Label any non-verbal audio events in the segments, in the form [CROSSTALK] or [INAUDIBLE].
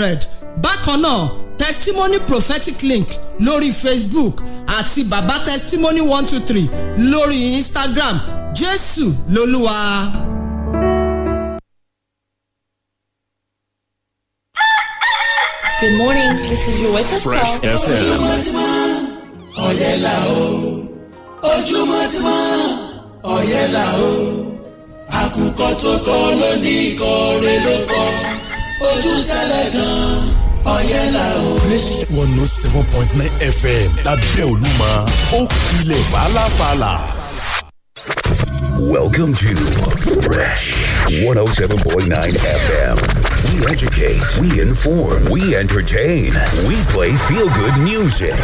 hundred bákan náà testimony prophetic link lórí facebook àti baba testimony one two three lórí instagram jésù lolúwa. good morning this is your wake up fresh call. fresh fm. ọ̀yẹ́là o ojúmọ́ ti mọ́ ọ̀yẹ́là o àkùkọ tó kọ lónìí ìkọ́rẹ́ ló kọ́. ojú tẹ́lẹ̀ gan-an ọ̀yẹ́là o. fresh one note seven point nine fm lábẹ́ olúmọ ó kilẹ̀ fàlàfàlà. Welcome to Fresh 107.9 FM. We educate, we inform, we entertain, we play feel good music.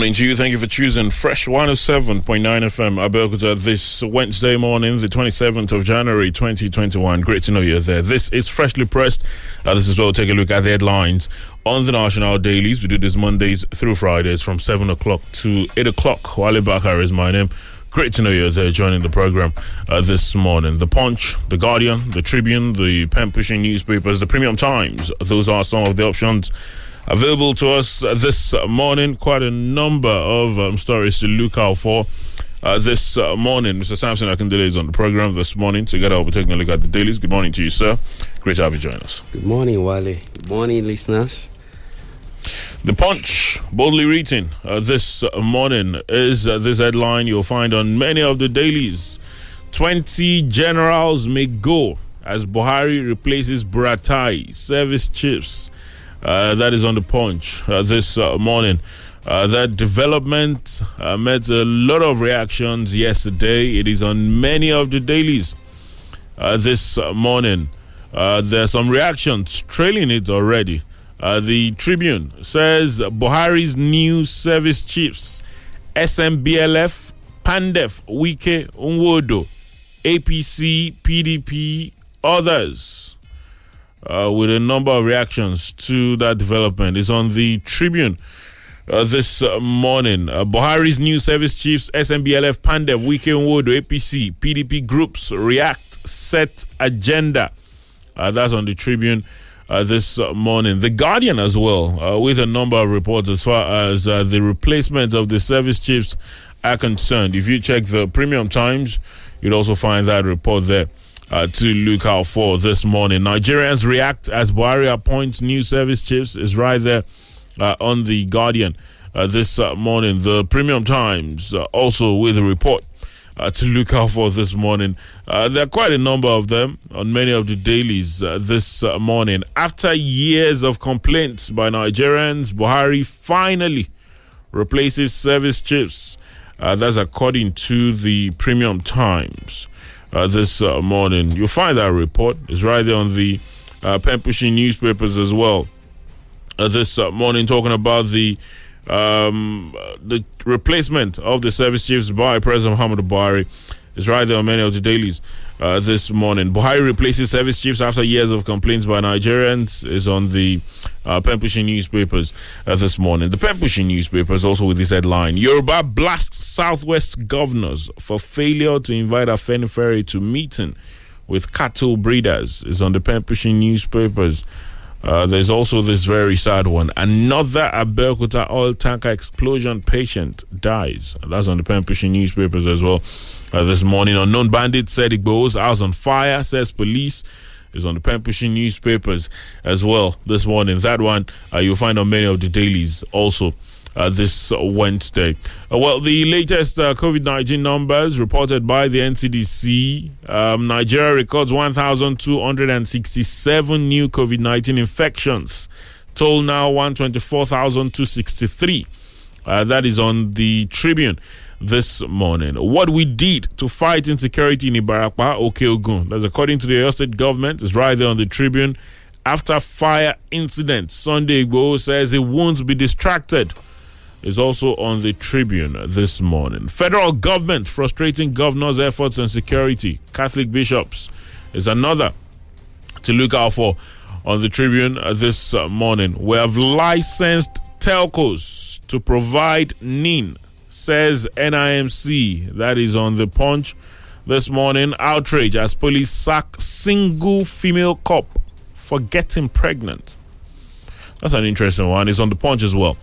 Morning to you. Thank you for choosing Fresh 107.9 FM Abeokuta this Wednesday morning, the 27th of January 2021. Great to know you're there. This is Freshly Pressed. Uh, this is where we'll take a look at the headlines on the national dailies. We do this Mondays through Fridays from 7 o'clock to 8 o'clock. Wale Bakar is my name. Great to know you're there joining the program uh, this morning. The Punch, The Guardian, The Tribune, the pen pushing newspapers, the Premium Times. Those are some of the options available to us uh, this morning. Quite a number of um, stories to look out for. Uh, this uh, morning, Mr. Samson Akindele is on the program this morning. Together, we'll be taking a look at the dailies. Good morning to you, sir. Great to have you join us. Good morning, Wale. Good morning, listeners. The Punch, boldly written uh, this uh, morning, is uh, this headline you'll find on many of the dailies. 20 generals may go as Buhari replaces Buratai, service chiefs. Uh, that is on the Punch uh, this uh, morning. that development met a lot of reactions yesterday. It is on many of the dailies this morning. there are some reactions trailing it already. Uh, the Tribune says Buhari's new service chiefs, SMBLF, Pandef, Wike, Nwodo, APC, PDP, others, uh, with a number of reactions to that development. is on the Tribune. Uh, this uh, morning. Uh, Buhari's new service chiefs, SMBLF, Pandef, Wike Nwodo, APC, PDP groups react, set agenda. Uh, that's on the Tribune uh, this uh, morning. The Guardian as well, with a number of reports as far as the replacement of the service chiefs are concerned. If you check the Premium Times, you'd also find that report there. Uh, to look out for this morning. Nigerians react as Buhari appoints new service chiefs is right there uh, on the Guardian this morning. The Premium Times also with a report uh, to look out for this morning. Uh, there are quite a number of them on many of the dailies uh, this uh, morning. After years of complaints by Nigerians, Buhari finally replaces service chiefs. Uh, that's according to the Premium Times uh, this morning. You'll find that report. It's right there on the pushing newspapers as well. this morning, talking about the um, the replacement of the service chiefs by President Muhammadu Buhari It's right there on many of the dailies uh, this morning. Buhari replaces service chiefs after years of complaints by Nigerians is on the uh, pen pushing newspapers uh, this morning. The pen pushing newspapers also with this headline Yoruba blasts Southwest governors for failure to invite Afenifere to meeting with cattle breeders is on the pen pushing newspapers. Uh, there's also this very sad one. Another Abeokuta oil tanker explosion patient dies. That's on the pen pushing newspapers as well. Uh, this morning, unknown bandit said Igboho's house on fire, says police. Is on the pen newspapers as well this morning. That one uh, you'll find on many of the dailies also uh, this Wednesday. Uh, well, the latest uh, COVID 19 numbers reported by the NCDC um, Nigeria records 1,267 new COVID 19 infections, total now 124,263. Uh, that is on the Tribune this morning. What we did to fight insecurity in Ibarapa, Okeogun, that's according to the Oyo State government, is right there on the Tribune. After fire incident, Sunday Igboho says he won't be distracted is also on the Tribune this morning. Federal government frustrating governors' efforts on security. Catholic bishops is another to look out for on the Tribune this morning. We have licensed telcos to provide NIN, says NIMC. That is on the punch this morning. Outrage as police sack single female cop for getting pregnant. That's an interesting one. It's on the punch as well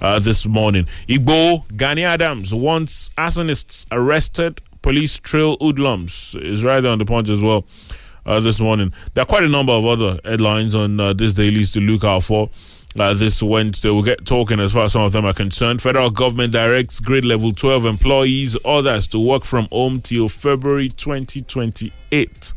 uh, this morning. Igbo Gani Adams wants arsonists arrested. Police trail hoodlums is right there on the punch as well. Uh, this morning, there are quite a number of other headlines on uh, this dailies to look out for. Uh, this Wednesday. We'll get talking as far as some of them are concerned. Federal government directs grade level 12 employees, others to work from home till February 2028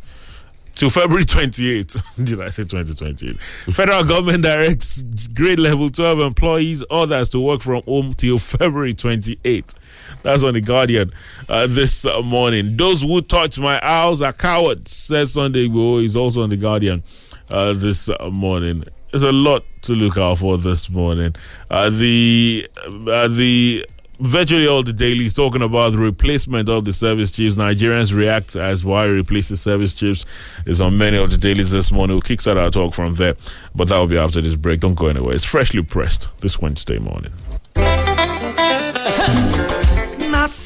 till February 28. [LAUGHS] Did I say 2028? Federal government directs grade level 12 employees, others to work from home till February 28. That's on the Guardian uh, this uh, morning. Those who touch my house are cowards, says Sunday Igboho. He's also on the Guardian uh, this uh, morning. There's a lot to look out for this morning. Uh, the uh, the virtually all the dailies talking about the replacement of the service chiefs. Nigerians react as why replace the service chiefs is on many of the dailies this morning. We'll kickstart our talk from there, but that will be after this break. Don't go anywhere. It's freshly pressed this Wednesday morning. [LAUGHS]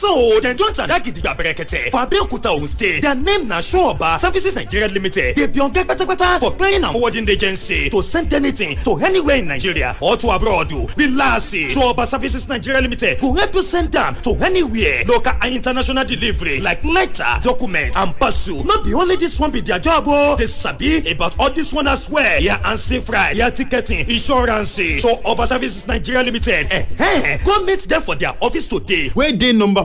so dem don tada gidigba berekete for abeokuta ogun state their name na showoba services nigeria limited. Dey be oga kpatakpata for clearing and forwarding agency to send anything to anywhere in nigeria or to abroad. Relax showoba services nigeria limited go help you send am to anywhere. Local and international delivery like letter document and parcel. No be only this one be their job o dey sabi about all this one as well. Ya ansi fry ya ticketing insurance. Showoba services nigeria limited eh, eh, go meet them for their office today. Wey dey number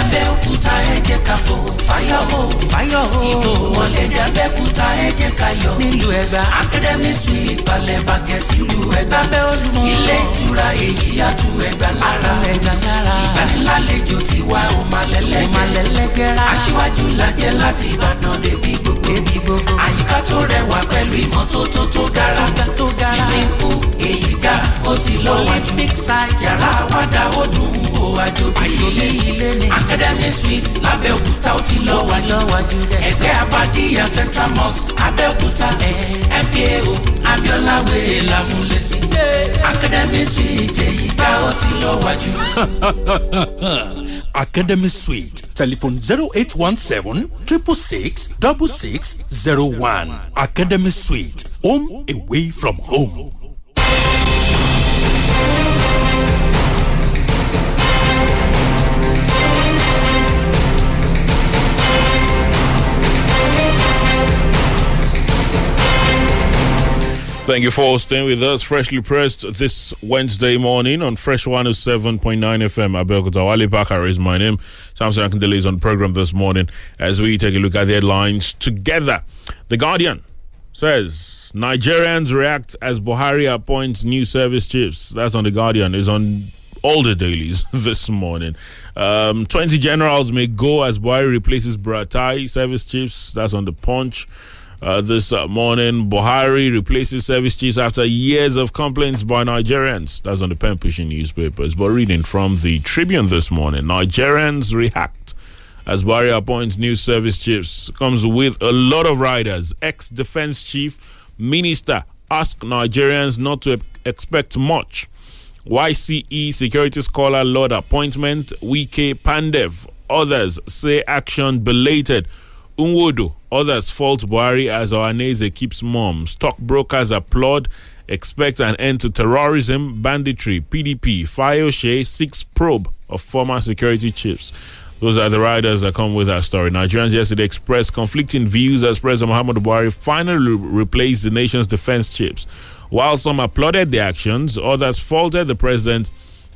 Abẹ́òkúta ẹ jẹ́ ká fò fáyọ̀ hó fáyọ̀ hó ìbò wọlé dé abẹ́òkúta ẹ jẹ́ ká yọ. Nílùú ẹgbà academy suite balẹ̀ bàgẹ́ sílùú ẹgbà abẹ́ olúmọ ilé ìtura èyí àtú ẹgbà lára. Ẹgbà lára. Ìgbanilálejò tiwa ò máa lẹ́lẹ́gẹ́rẹ́ aṣíwájú lajẹ́ láti ìbàdàn débi gbogbo àyíká tó rẹwà pẹ̀lú ìmọ́tótó tó gara. Swimming pool èyí ga. Ó ti lọ́wọ́jú yàrá àwàdà ó dùn ó àjòbí ilé academy suite lábẹ́òkúta ó ti lọ́wọ́jú ẹgbẹ́ abadíyà central mosque abẹ́òkúta. Mko abiola wèrè lámúlẹ́sí academy suite èyí ti [LAUGHS] lọ́wọ́jú. Academy Suite. Telephone 0817 666 6601. Academy Suite. Home away from home. Thank you for staying with us. Freshly pressed this Wednesday morning on Fresh 107.9 FM. Abeokuta Wale Bakar is my name. Samson Akindele is on program this morning as we take a look at the headlines together. The Guardian says Nigerians react as Buhari appoints new service chiefs. That's on the Guardian. Is on all the dailies [LAUGHS] this morning. Um, 20 generals may go as Buhari replaces Buratai service chiefs. That's on the Punch. Uh, this uh, morning, Buhari replaces service chiefs after years of complaints by Nigerians. That's on the pen pushing newspapers. But reading from the Tribune this morning, Nigerians react as Buhari appoints new service chiefs. Comes with a lot of riders. Ex defense chief, minister ask Nigerians not to expect much. YCE security scholar Lord appointment, Wike Pandef. Others say action belated. Nwodo, others fault Buhari as Ohanaeze keeps mum. Stockbrokers applaud, expect an end to terrorism, banditry. PDP, Fayose, six probe of former security chiefs. Those are the riders that come with our story. Nigerians yesterday expressed conflicting views as President Muhammadu Buhari finally replaced the nation's defense chiefs. While some applauded the actions, others faulted the president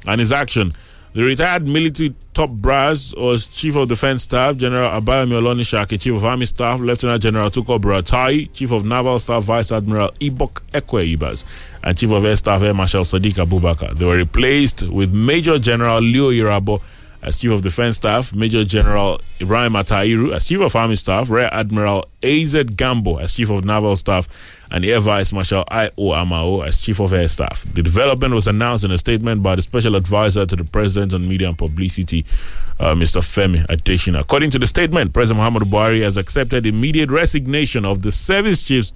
and his action. The retired military top brass was Chief of Defense Staff General Abayomi Olonisakin, Chief of Army Staff Lieutenant General Tukur Buratai, Chief of Naval Staff Vice Admiral Ibok Ekwe Ibas, and Chief of Air Staff Air Marshal Sadiq Abubakar. They were replaced with Major General Leo Irabor as Chief of Defense Staff, Major General Ibrahim Attahiru as Chief of Army Staff, Rear Admiral AZ Gambo as Chief of Naval Staff, and Air Vice Marshal I.O. Amao as Chief of Air Staff. The development was announced in a statement by the Special Advisor to the President on Media and Publicity, uh, Mr. Femi Adesina. According to the statement, President Muhammad Buhari has accepted immediate resignation of the service chiefs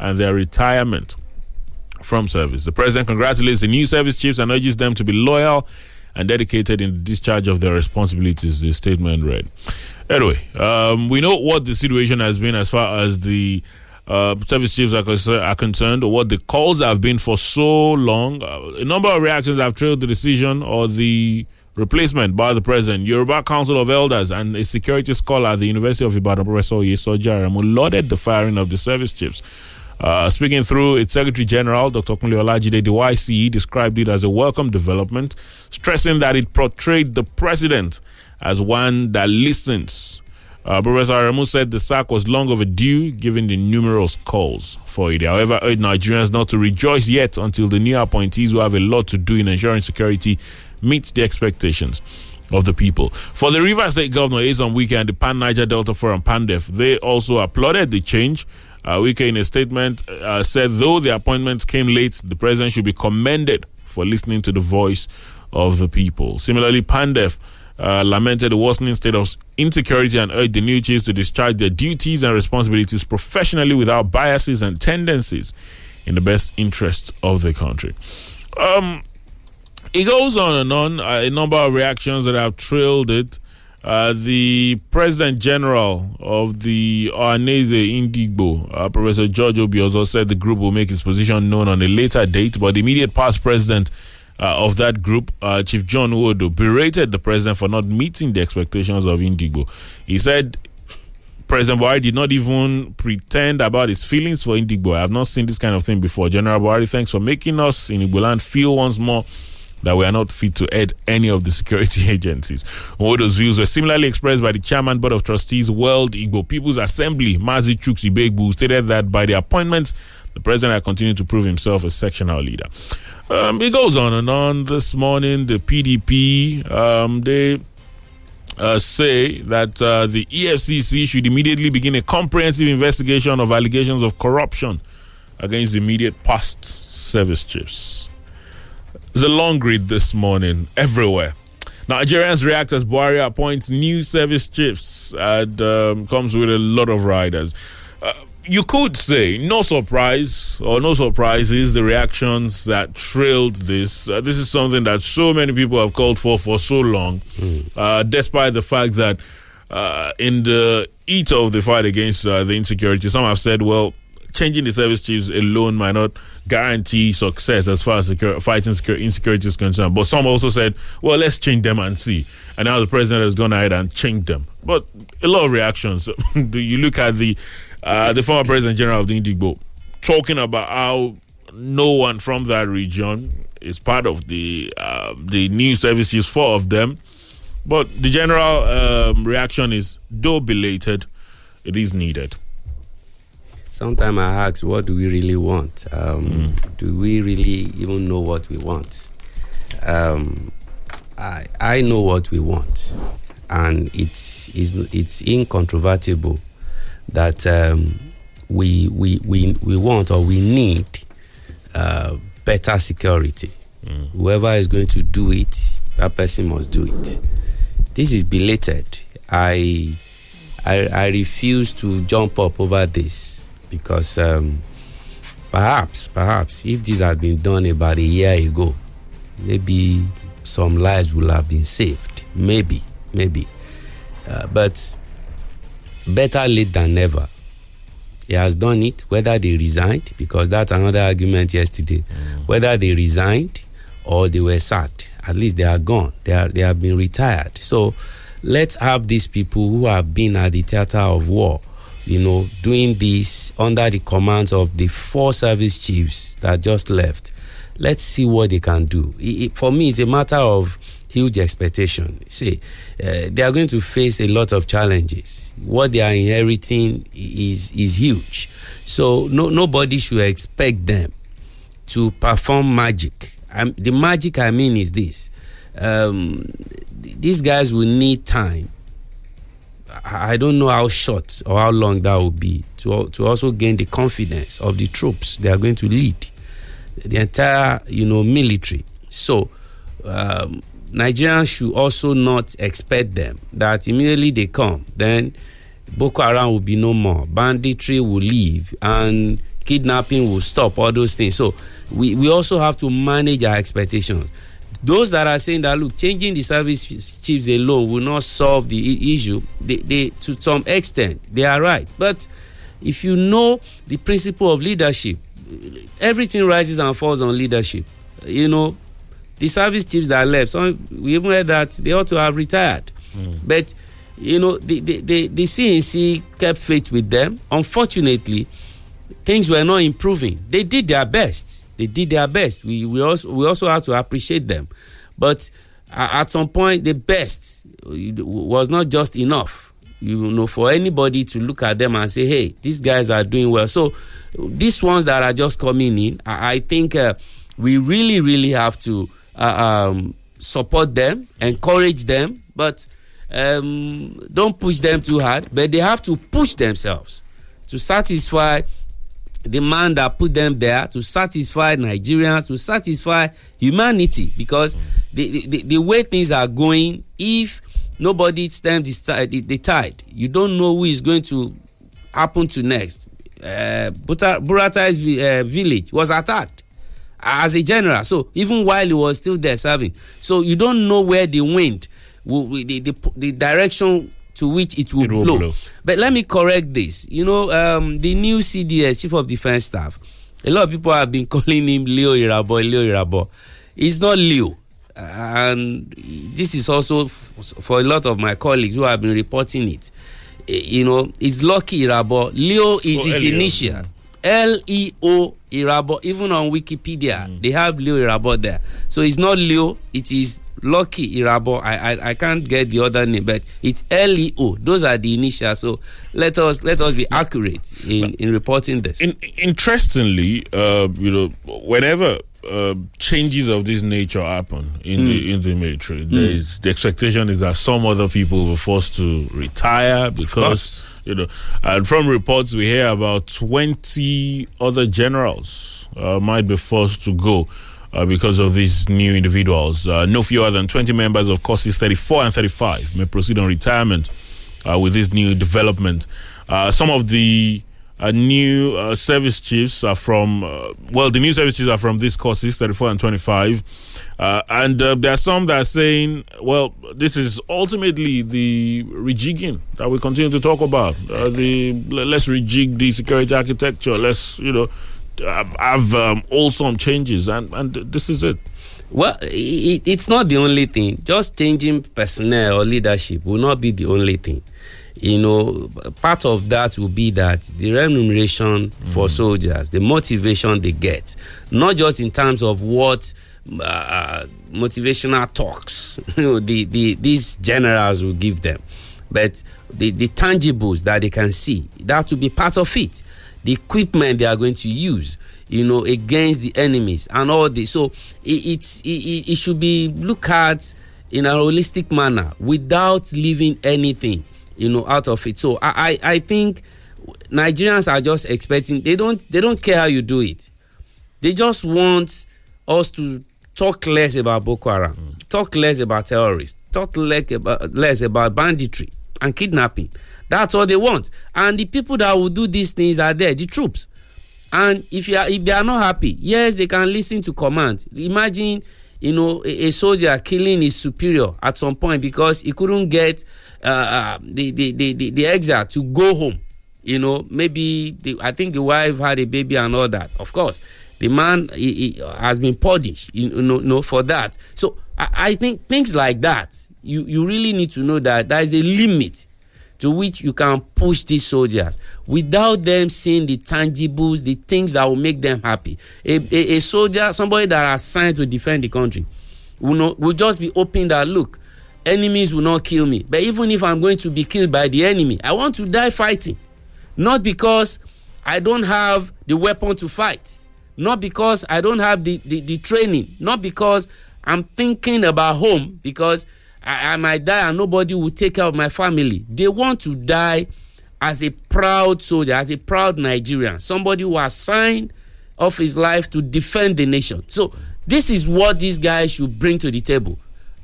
and their retirement from service. The President congratulates the new service chiefs and urges them to be loyal and dedicated in the discharge of their responsibilities, the statement read. Anyway, um, we know what the situation has been as far as the uh, service chiefs are, concerned, are concerned, what the calls have been for so long. Uh, a number of reactions have trailed the decision or the replacement by the president. Yoruba Council of Elders and a security scholar at the University of Ibadan, Professor Yesoja Aramu, lauded the firing of the service chiefs. Uh, speaking through its Secretary General, Dr. Kunle Olajide, the YCE described it as a welcome development, stressing that it portrayed the president as one that listens. Uh, Professor Aramu said the sack was long overdue given the numerous calls for it. However, urged Nigerians not to rejoice yet until the new appointees who have a lot to do in ensuring security meet the expectations of the people. For the Rivers State Governor, Nyesom Wike, the Pan Niger Delta Forum, PANDEF, they also applauded the change. Uh, Wike, in a statement, uh, said though the appointments came late, the president should be commended for listening to the voice of the people. Similarly, PANDEF uh, lamented the worsening state of insecurity and urged the new chiefs to discharge their duties and responsibilities professionally without biases and tendencies in the best interest of the country. Um, it goes on and on. Uh, a number of reactions that have trailed it. Uh, the President General of the Ohanaeze Ndigbo, uh, Professor George Obiozor, said the group will make its position known on a later date, but the immediate past president uh, of that group, uh, Chief John Nwodo, berated the president for not meeting the expectations of Ndigbo. He said President Buhari did not even pretend about his feelings for Ndigbo. I have not seen this kind of thing before. General Buhari, thanks for making us in Igboland feel once more that we are not fit to head any of the security [LAUGHS] agencies. Nwodo's views were similarly expressed by the chairman board of trustees, World Igbo People's Assembly, Mazi Chuks Ibegbu, who stated that by the appointment, the president had continued to prove himself a sectional leader. Um, it goes on and on. This morning, the PDP um, they uh, say that uh, the EFCC should immediately begin a comprehensive investigation of allegations of corruption against immediate past service chiefs. There's a long read this morning everywhere. Nigerians react as Buhari appoints new service chiefs and um, comes with a lot of riders. Uh, you could say no surprise or no surprises the reactions that trailed this. Uh, this is something that so many people have called for for so long, uh, despite the fact that uh, in the heat of the fight against uh, the insecurity, some have said, well, changing the service chiefs alone might not guarantee success as far as secure, fighting secure, insecurity is concerned. But some also said, well, let's change them and see. And now the president has gone ahead and changed them. But a lot of reactions. [LAUGHS] Do you look at the uh, the former president general of the Ndigbo talking about how no one from that region is part of the uh, the new services, four of them. But the general um, reaction is, though belated, it is needed. Sometimes I ask, what do we really want? Um, Do we really even know what we want? Um, I I know what we want, and it's it's, it's incontrovertible that um, we, we we we want or we need uh, better security. Whoever is going to do it, that person must do it. This is belated. I I, I refuse to jump up over this because um, perhaps, perhaps, if this had been done about a year ago, maybe some lives would have been saved. Maybe, maybe. Uh, but better late than never. He has done it, whether they resigned, because that's another argument yesterday. Whether they resigned or they were sacked, at least they are gone. They are they have been retired. So let's have these people who have been at the theater of war, you know, doing this under the commands of the four service chiefs that just left. Let's see what they can do. It- it- for me, it's a matter of huge expectation. See, uh, they are going to face a lot of challenges. What they are inheriting is is huge. So no nobody should expect them to perform magic. The magic I mean is this: um, th- these guys will need time. I don't know how short or how long that will be to to also gain the confidence of the troops they are going to lead, the entire you know military. So. Um, Nigerians should also not expect them that immediately they come, then Boko Haram will be no more, banditry will leave, and kidnapping will stop, all those things. So we, we also have to manage our expectations. Those that are saying that look, changing the service chiefs alone will not solve the issue, they, they to some extent they are right. But if you know the principle of leadership, everything rises and falls on leadership. You know, the service chiefs that left, some we even heard that they ought to have retired. Hmm. But you know, the, the, the, the CNC kept faith with them. Unfortunately, things were not improving. They did their best. They did their best. We we also we also have to appreciate them, but at some point the best was not just enough. You know, for anybody to look at them and say, "Hey, these guys are doing well." So these ones that are just coming in, I, I think uh, we really really have to uh, um, support them, encourage them, but um, don't push them too hard. But they have to push themselves to satisfy the man that put them there to satisfy Nigerians, to satisfy humanity, because the, the, the way things are going, if nobody stems the, the, the tide, you don't know who is going to happen to next. Uh, Buratai's uh, village was attacked as a general, so even while he was still there serving, so you don't know where the wind, the, the, the direction to which it will, It will blow. blow. But let me correct this. You know, um, the new CDS, Chief of Defence Staff, a lot of people have been [LAUGHS] calling him Leo Irabor, Leo Irabor. It's not Leo. And this is also f- for a lot of my colleagues who have been reporting it. Eh, You know, it's Lucky Irabor. Leo is Oh, his Elio. initial. L E O Irabor. Even on Wikipedia, they have Leo Irabor there. So it's not Leo, it is Lucky Irabor. I, I I can't get the other name, but it's L E O. Those are the initials. So let us let us be accurate in, in reporting this. In, interestingly, uh, you know, whenever uh, changes of this nature happen in the in the military, there is the expectation is that some other people were forced to retire because you know, and from reports we hear about twenty other generals uh, might be forced to go. Uh, because of these new individuals, uh, no fewer than 20 members of courses 34 and 35 may proceed on retirement uh, with this new development. Uh, some of the uh, new uh, service chiefs are from, well, the new service chiefs are from these courses, 34 and 25. Uh, and there are some that are saying, well, this is ultimately the rejigging that we continue to talk about. The Let's rejig the security architecture. Let's, you know, have um, awesome changes. And, and this is it. Well, it, it's not the only thing. Just changing personnel or leadership will not be the only thing. You know, part of that will be that the remuneration for soldiers, the motivation they get, not just in terms of what uh, motivational talks [LAUGHS] you know, the, the, these generals will give them, but the, the tangibles that they can see, that will be part of it. The equipment they are going to use, you know, against the enemies and all this. So it, it's, it, it should be looked at in a holistic manner without leaving anything, you know, out of it. So I, I, I think Nigerians are just expecting they don't they don't care how you do it. They just want us to talk less about Boko Haram, mm. talk less about terrorists, talk less about, less about banditry and kidnapping. That's all they want. And the people that will do these things are there, the troops. And if you are, if they are not happy, yes, they can listen to command. Imagine, you know, a, a soldier killing his superior at some point because he couldn't get uh, uh, the, the, the, the, the exile to go home. You know, maybe the, I think the wife had a baby and all that. Of course, the man he, he has been punished, you know, know, for that. So I, I think things like that, you, you really need to know that there is a limit to which you can push these soldiers without them seeing the tangibles, the things that will make them happy. A, a, a soldier, somebody that has signed to defend the country, will, not, will just be hoping that, look, enemies will not kill me. But even if I'm going to be killed by the enemy, I want to die fighting. Not because I don't have the weapon to fight, not because I don't have the, the, the training, not because I'm thinking about home, because I, I might die and nobody will take care of my family. They want to die as a proud soldier, as a proud Nigerian, somebody who has signed off his life to defend the nation. So this is what these guys should bring to the table,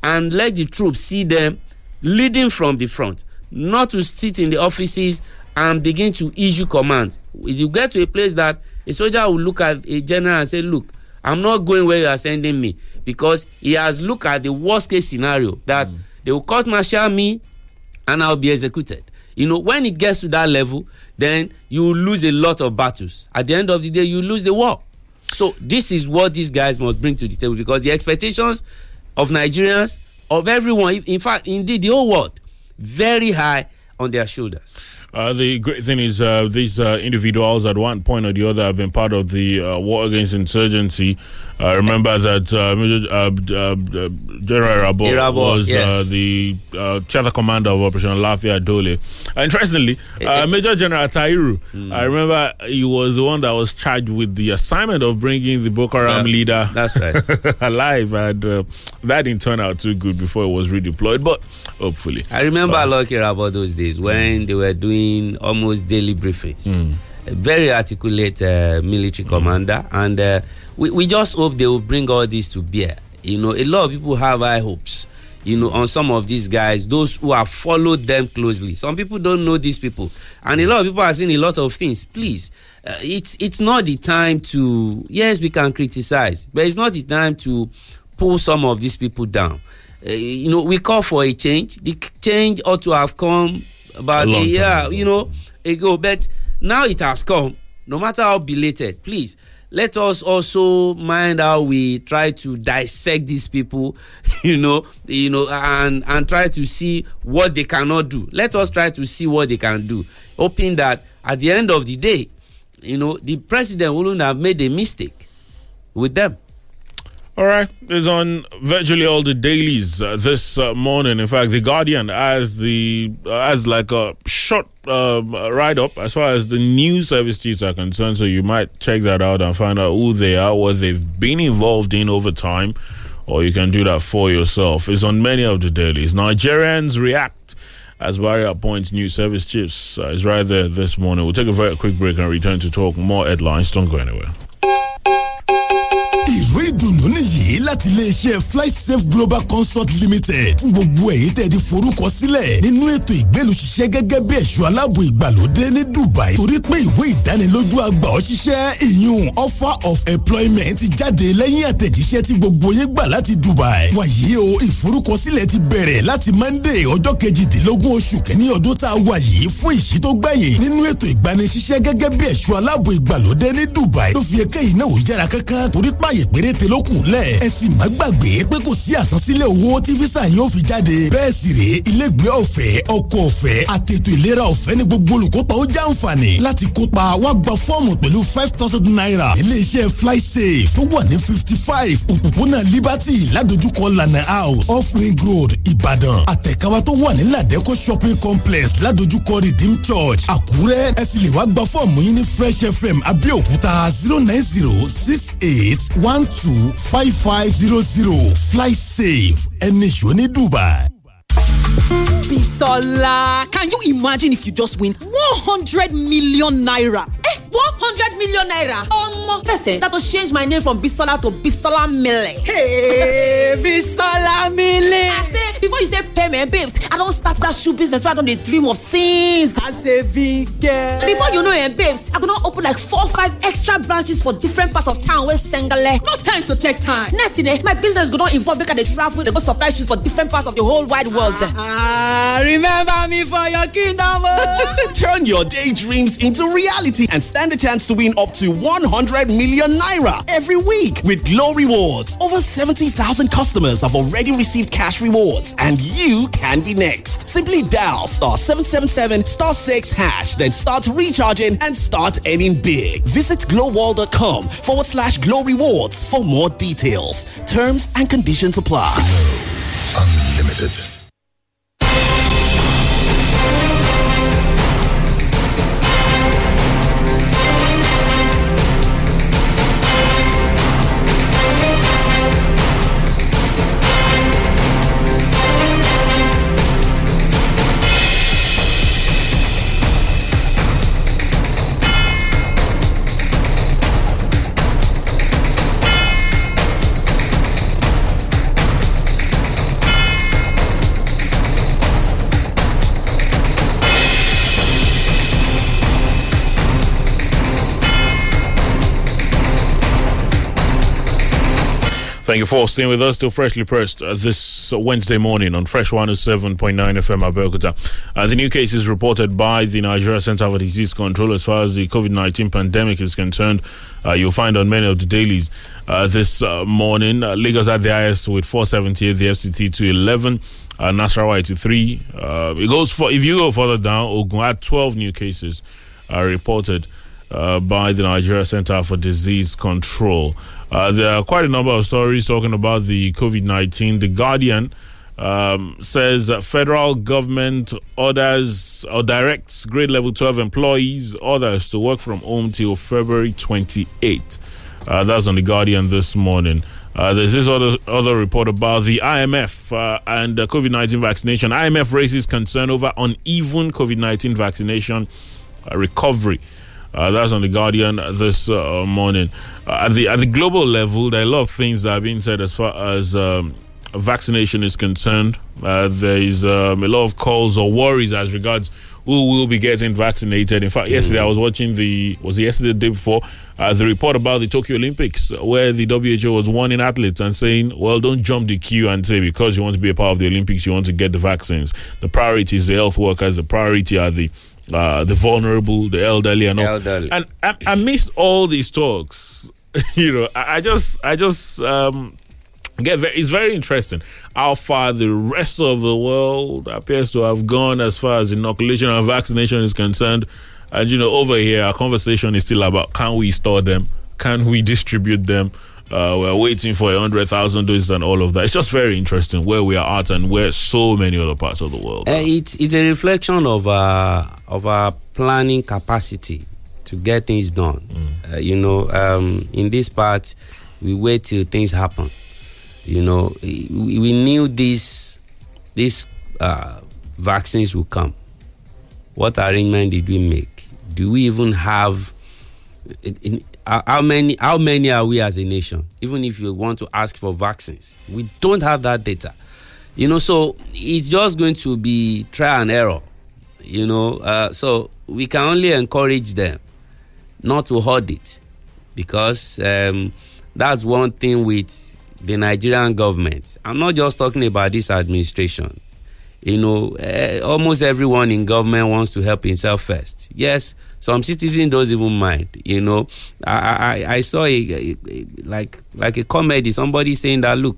and let the troops see them leading from the front, not to sit in the offices and begin to issue commands. If you get to a place that a soldier will look at a general and say, "Look, I'm not going where you are sending me," because he has looked at the worst case scenario that they will court martial me and I'll be executed. You know, when it gets to that level, then you lose a lot of battles. At the end of the day, you lose the war. So this is what these guys must bring to the table because the expectations of Nigerians, of everyone, in fact, indeed the whole world, very high on their shoulders. Uh, the great thing is, uh, these uh, individuals at one point or the other have been part of the uh, war against insurgency. I remember that uh, Major, uh, uh, uh, General Irabor, was uh, yes. the uh, theater commander of Operation Lafia Dole. Interestingly, uh, Major General Tairu, Hmm. I remember he was the one that was charged with the assignment of bringing the Boko Haram Yeah, leader that's right. [LAUGHS] alive, and uh, that didn't turn out too good before it was redeployed. But hopefully, I remember a lot about those days when they were doing almost daily briefings. A very articulate uh, military commander, and uh, we, we just hope they will bring all this to bear. You know, a lot of people have high hopes. You know, on some of these guys, those who have followed them closely. Some people don't know these people, and a lot of people are saying a lot of things. Please, uh, it's it's not the time to. Yes, we can criticize, but it's not the time to pull some of these people down. Uh, you know, we call for a change. The change ought to have come about year, ago. you know, ago. But now it has come. No matter how belated, please let us also mind how we try to dissect these people, [LAUGHS] you know, you know, and and try to see what they cannot do. Let us try to see what they can do, hoping that at the end of the day, you know, the president wouldn't have made a mistake with them. All right, it's on virtually all the dailies uh, this uh, morning. In fact, the Guardian has the uh, has like a short um, write up as far as the news service chiefs are concerned. So you might check that out and find out who they are, what they've been involved in over time, or you can do that for yourself. It's on many of the dailies. Nigerians react. As Buhari appoints new service chiefs uh, is right there this morning. We'll take a very quick break and return to talk more headlines. Don't go anywhere. Láti iléeṣẹ́ flysafe global consult limited. Fún gbogbo ẹ̀yin tẹ́ ti forúkọ sílẹ̀ nínú ètò ìgbélú ṣiṣẹ́ gẹ́gẹ́ bí ẹ̀ṣọ́ aláàbò ìgbàlódé ní dubai. Torí pé ìwé ìdánilójú àgbà ọ̀ṣiṣẹ́ ìyún offer of employment ti jáde lẹ́yìn àtẹ̀jíṣẹ́ tí gbogbo yín gbà láti dubai. Wàyí o ìforúkọsílẹ̀ ti bẹ̀rẹ̀ láti monday ọjọ́ kejìdínlógún oṣù kẹ́ni ọdún tá a wà yìí. Fún ìṣí tó gbẹ̀yìn nínú ètò ìgbanisíṣẹ́ gẹ́gẹ́ bí ẹ̀ṣọ́ aláàbò ìgbàlódé ní dubai. Ló fi ẹkẹ́ yìí náà yára kankan torí páàyè péréte ló lẹ̀. Ẹ sì má gbàgbé pé kò sí àsansílẹ̀ owó tí fisa yín ó fi jáde. Bẹ́ẹ̀ sì rèé ilégbèé ọ̀fẹ́ ọkọ̀ ọ̀fẹ́ àtètò ìlera ọ̀fẹ́ ní gbogbo olùkópa ó jàǹfààní láti kópa. Wá gba fọ́ọ̀mù pẹ̀lú five thousand naira. Iléeṣẹ́ flysafe tó wà ní fifty five òpópónà liberty ládojúkọ lana house off ring road ìbàdàn. Àtẹ̀káwá tó wà ní ladeko shopping complex ládojúkọ redeem church àkúrẹ́. Ẹ sì lè wá gba fọ́ọ̀mù yín ní fresh fm abẹ́òkúta zero nine zero six eight one two five five zero zero flysafe ẹni ṣó ní dubai. Bisola, can you imagine if you just win 100 million naira? Eh, 100 million naira? Um, first, eh, that will change my name from Bisola to Bisola Mele. Hey, [LAUGHS] Bisola Mele. I say, before you say payment, babes, I don't start that shoe business where I don't dey dream of things. I say, big girl. Before you know it, babes, I gonna open like four or five extra branches for different parts of town where Sengale. No time to check time. Next thing, eh, my business go don involve make I dey travel, dey go supply shoes for different parts of the whole wide world. Ah, remember me for your kingdom. oh. [LAUGHS] Turn your daydreams into reality and stand a chance to win up to 100 million naira every week with Glow Rewards. Over 70,000 customers have already received cash rewards, and you can be next. Simply dial star 777 star 6 hash, then start recharging and start earning big. Visit gloworld.com forward slash glow rewards for more details. Terms and conditions apply. Unlimited. Thank you for staying with us. Still freshly pressed uh, this Wednesday morning on Fresh 107.9 FM Abeokuta. Uh, the new cases reported by the Nigeria Center for Disease Control as far as the COVID 19 pandemic is concerned, uh, you'll find on many of the dailies uh, this uh, morning. Uh, Lagos at the highest with 478, the FCT to 11. Uh, Nasarawa to three. Uh, it goes for if you go further down, Ogun had 12 new cases uh, reported uh, by the Nigeria Center for Disease Control. Uh, there are quite a number of stories talking about the COVID 19. The Guardian um, says that federal government orders or directs grade level 12 employees, others to work from home till February 28. Uh, that's on the Guardian this morning. Uh, there's this other other report about the IMF uh, and uh, COVID 19 vaccination. IMF raises concern over uneven COVID 19 vaccination uh, recovery. Uh, that's on the Guardian this uh, morning. Uh, at the at the global level, there are a lot of things that are being said as far as um, vaccination is concerned. Uh, there is um, a lot of calls or worries as regards who will be getting vaccinated. In fact, yesterday I was watching the was yesterday the day before uh, the report about the Tokyo Olympics, where the WHO was warning athletes and saying, "Well, don't jump the queue and say because you want to be a part of the Olympics, you want to get the vaccines. The priority is the health workers. The priority are the uh, the vulnerable, the elderly, and all. Elderly. And I, missed all these talks, [LAUGHS] you know, I, I just, I just um, get very, it's very interesting how far the rest of the world appears to have gone as far as inoculation and vaccination is concerned. And you know, over here, our conversation is still about can we store them? Can we distribute them? Uh, we're waiting for a hundred thousand doses and all of that. It's just very interesting where we are at and where so many other parts of the world. Uh, it's it's a reflection of uh, of our planning capacity to get things done. Uh, you know, um, in this part, we wait till things happen. You know, we, we knew this these uh, vaccines will come. What arrangement did we make? Do we even have? In, in, how many how many are we as a nation? Even if you want to ask for vaccines we don't have that data. You know so it's just going to be trial and error you know uh, so we can only encourage them not to hoard it because um, that's one thing with the nigerian government. I'm not just talking about this administration you know uh, almost everyone in government wants to help himself first. Yes some citizens don't even mind you know. I i, I saw a, a, a like like a comedy somebody saying that look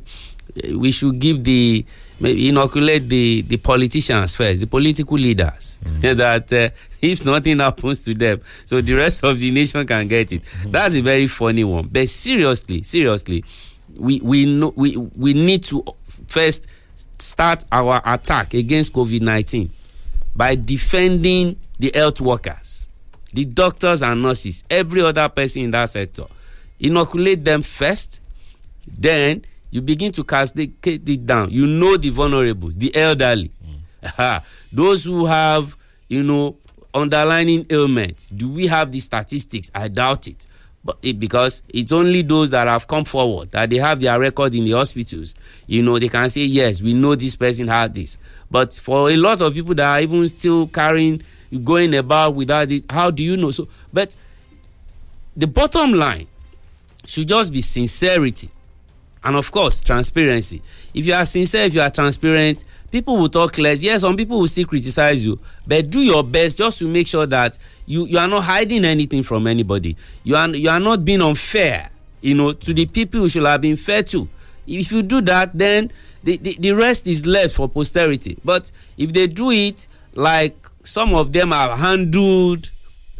eh, we should give the maybe inoculate the the politicians first the political leaders. [LAUGHS] That uh, if nothing happens to them so the rest of the nation can get it. That's a very funny one. But seriously seriously we we know we we need to first start our attack against covid-19 by defending the health workers the doctors and nurses every other person in that sector. Inoculate them first then you begin to cascade it down. You know the vulnerable, the elderly. Mm. Those who have you know underlying ailments. do we have the statistics? I doubt it but it, because it's only those that have come forward that they have their record in the hospitals you know they can say yes we know this person had this. But for a lot of people that are even still carrying going about without it how do you know? So but the bottom line should just be sincerity and of course transparency. If you are sincere if you are transparent people will talk less. Yes some people will still criticize you. But do your best just to make sure that you you are not hiding anything from anybody. You are you are not being unfair you know to the people you should have been fair to. If you do that then the the, the rest is left for posterity. But if they do it like some of them have handled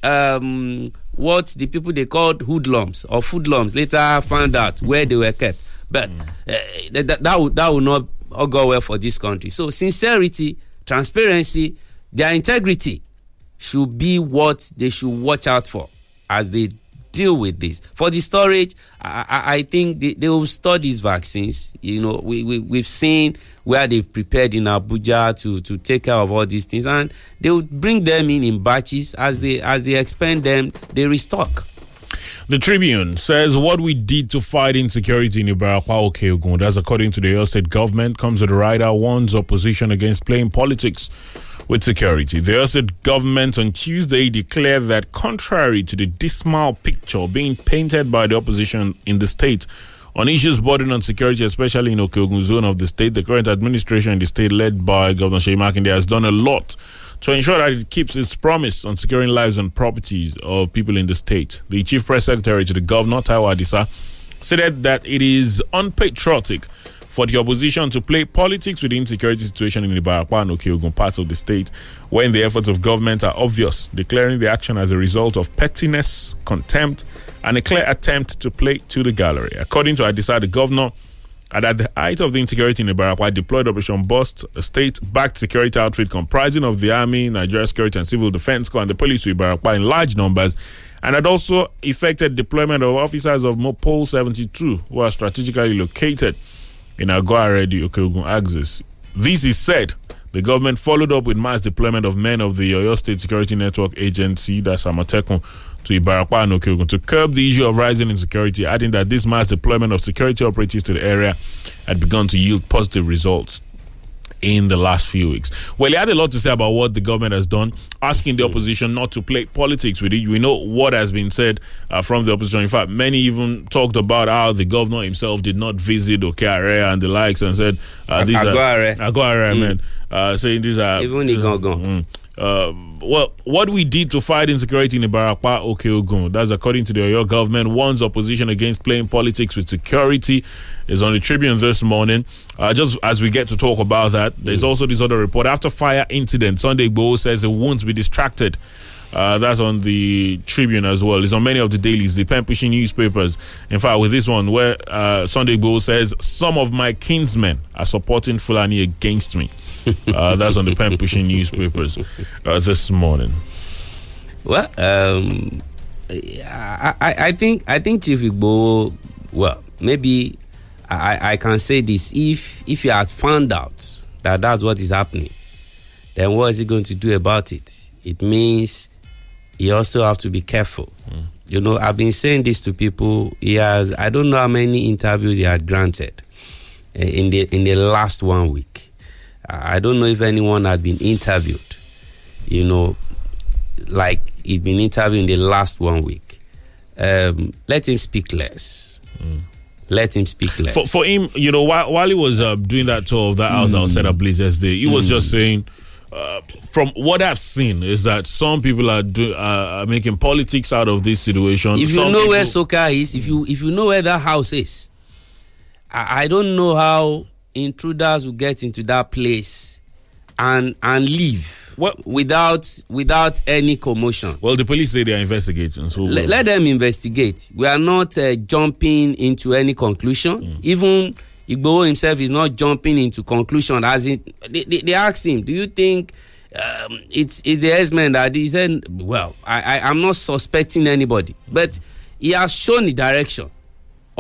um, what the people they called hoodlums or foodlums later found out where they were kept but uh, that, that, that, would, that would not all go well for this country. So sincerity transparency their integrity should be what they should watch out for as they deal with this. For the storage i, I, I think they, they will store these vaccines. You know we, we, we've seen where they've prepared in abuja to, to take care of all these things. And they will bring them in in batches. As they as they expand them they restock The Tribune says what we did to fight insecurity in Ibarapa Okeogun, that's according to the Oyo State government, comes with a rider warns opposition against playing politics with security. The Oyo government on Tuesday declared that contrary to the dismal picture being painted by the opposition in the state On issues bordering on security, especially in Okeogun zone of the state, the current administration in the state, led by Governor Seyi Makinde, has done a lot to ensure that it keeps its promise on securing lives and properties of people in the state. The chief press secretary to the governor, Taiwo Adisa, stated that it is unpatriotic for the opposition to play politics with the insecurity situation in the Ibarapa and Okeogun parts of the state when the efforts of government are obvious, declaring the action as a result of pettiness, contempt, and a clear attempt to play to the gallery. According to Adisa, the governor and at the height of the insecurity in the Ibarapa, deployed Operation Bust, a state-backed security outfit comprising of the Army, Nigeria Security and Civil Defense Corps, and the police to Ibarapa in large numbers, and had also effected deployment of officers of Mopol 72 who are strategically located in Agoare, the Okeogun axis. This is said. The government followed up with mass deployment of men of the Oyo State Security Network Agency, that's Amotekun, to Ibarapa and Okeogun to curb the issue of rising insecurity, adding that this mass deployment of security operatives to the area had begun to yield positive results in the last few weeks. Well, he had a lot to say about what the government has done, asking the opposition not to play politics with it. We know what has been said uh, from the opposition. In fact, many even talked about how the governor himself did not visit Okeare and the likes and said, uh, these Aguare. are Aguare, Mm. man, uh, saying these are Even Igangan. Mm. Uh, well, what we did to fight insecurity in Ibarapa, Okeogun, that's according to the Oyo government, warns opposition against playing politics with security, is on the Tribune this morning. Uh, just as we get to talk about that, there's also this other report. After fire incident, Sunday Igboho says it won't be distracted. Uh, that's on the Tribune as well. It's on many of the dailies, the pen pushing newspapers. In fact, with this one, where uh, Sunday Igboho says some of my kinsmen are supporting Fulani against me. [LAUGHS] Uh, that's on the pen pushing newspapers uh, this morning. Well, um, I, I, I think I think Chief Igbo, well, maybe I, I can say this: if if he has found out that that's what is happening, then what is he going to do about it? It means he also have to be careful. You know, I've been saying this to people. He has I don't know how many interviews he had granted eh, in the in the last one week. I don't know if anyone had been interviewed. You know, like he's been interviewed in the last one week. Um, let him speak less. Let him speak less. For, for him, you know, while, while he was uh, doing that tour of that house outside of Blaze yesterday, he was just saying, uh, from what I've seen, is that some people are, do, uh, are making politics out of this situation. if you Some know where people- Soka is, if you if you know where that house is, I, I don't know how intruders will get into that place and and leave without without any commotion. Well, the police say they are investigating. So let, let them investigate. We are not uh, jumping into any conclusion. Mm. Even Igboho himself is not jumping into conclusion. As in, they, they, they asked him, "Do you think um, it's it's the X-Men that he said?" Well, I, I I'm not suspecting anybody, but he has shown the direction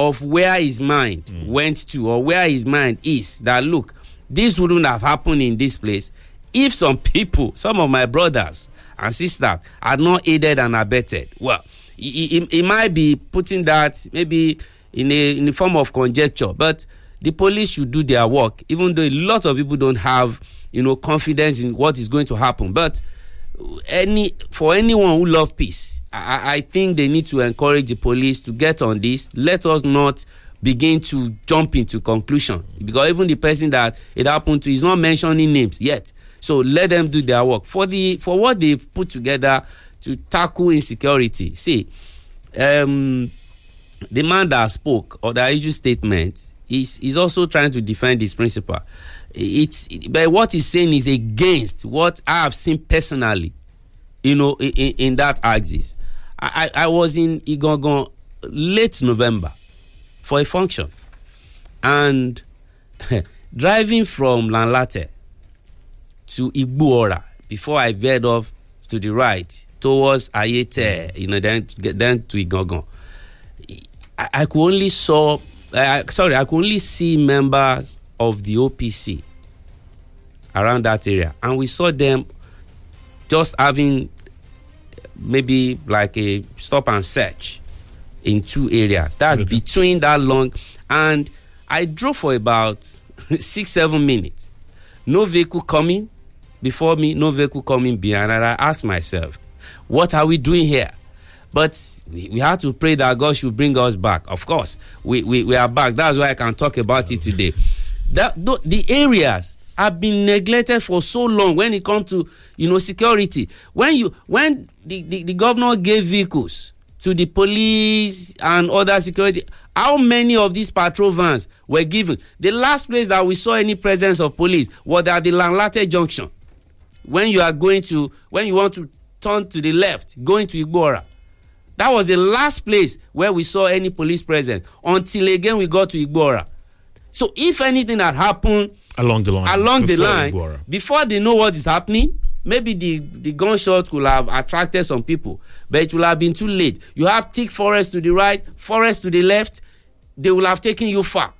of where his mind Mm. went to or where his mind is. That look, this wouldn't have happened in this place if some people, some of my brothers and sisters, had not aided and abetted. Well, he, he, he might be putting that maybe in a in the form of conjecture, but the police should do their work, even though a lot of people don't have you know confidence in what is going to happen. But any for anyone who love peace I, I think they need to encourage the police to get on this. Let us not begin to jump into conclusion. Because even the person that it happened to is not mentioning names yet. So let them do their work. For the for what they've put together to tackle insecurity see um the man that spoke or that issued statement is is also trying to defend his principle it's but what he's saying is against what i have seen personally you know in, in, that axis. I, I was in igangan late november for a function. And [LAUGHS] driving from lanlate to igbuora before i veered off to the right towards ayete you know then then to igangan. I, I could only saw uh, sorry I could only see members of the OPC around that area. And we saw them just having maybe like a stop and search in two areas. That's between that long. And I drove for about [LAUGHS] six seven minutes. No vehicle coming before me no vehicle coming behind. And I asked myself what are we doing here? But we, we have to pray that God should bring us back. Of course, we, we, we are back. That's why I can talk about it today. [LAUGHS] That th- the areas have been neglected for so long when it comes to you know security. When you when the, the, the governor gave vehicles to the police and other security, how many of these patrol vans were given? The last place that we saw any presence of police was at the Lanlate junction. When you are going to when you want to turn to the left, going to Igbora. That was the last place where we saw any police presence until again we got to Igbora. So if anything had happened along the line, along the before line, Igbora. before they know what is happening, maybe the the gunshot could have attracted some people, but it will have been too late. You have thick forest to the right, forest to the left. They will have taken you far,